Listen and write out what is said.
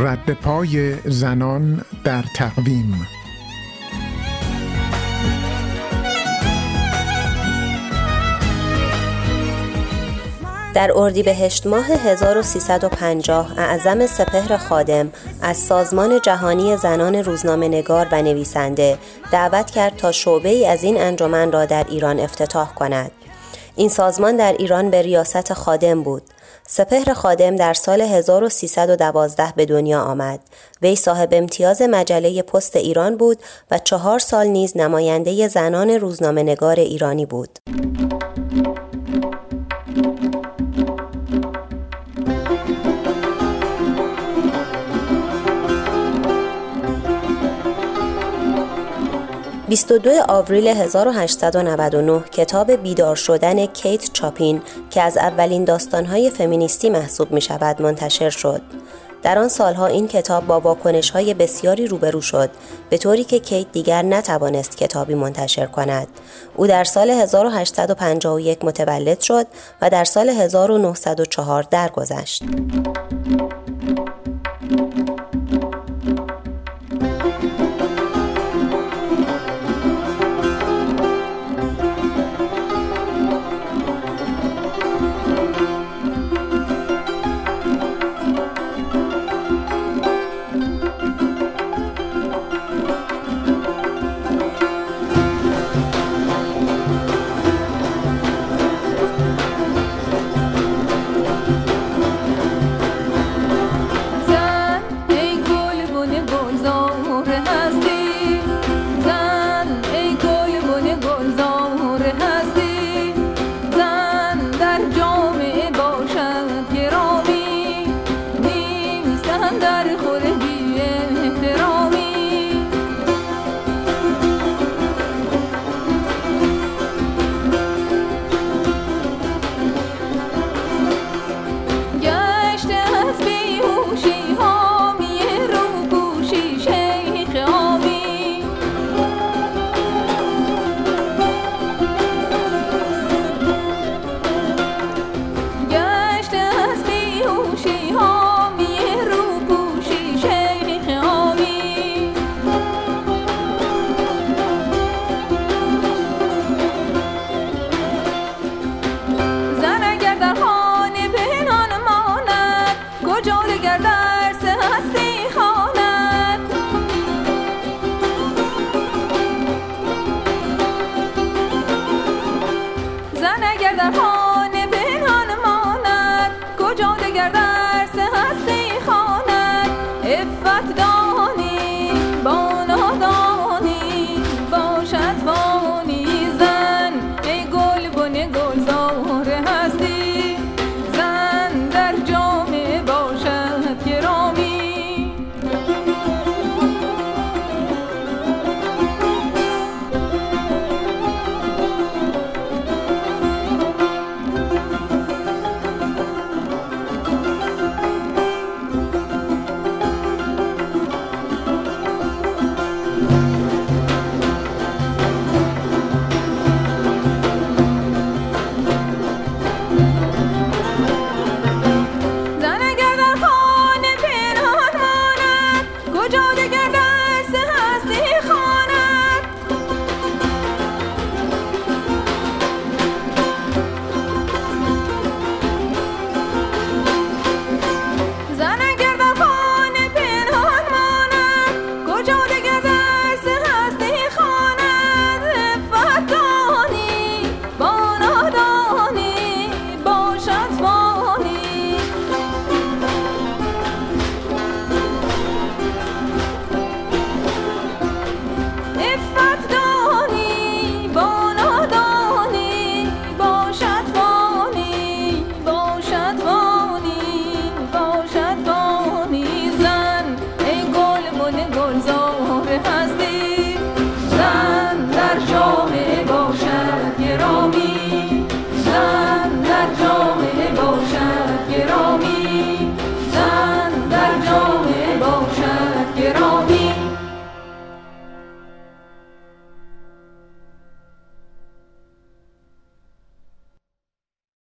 رد پای زنان در تقویم در اردیبهشت ماه 1350 اعظم سپهر خادم از سازمان جهانی زنان روزنامه نگار و نویسنده دعوت کرد تا شعبه ای از این انجمن را در ایران افتتاح کند. این سازمان در ایران به ریاست خادم بود. سپهر خادم در سال 1312 به دنیا آمد. وی صاحب امتیاز مجله پست ایران بود و چهار سال نیز نماینده زنان روزنامه نگار ایرانی بود. 22 آوریل 1899 کتاب بیدار شدن کیت چاپین که از اولین داستانهای فمینیستی محسوب می شود منتشر شد. در آن سالها این کتاب با واکنش های بسیاری روبرو شد به طوری که کیت دیگر نتوانست کتابی منتشر کند. او در سال 1851 متولد شد و در سال 1904 درگذشت. از the home.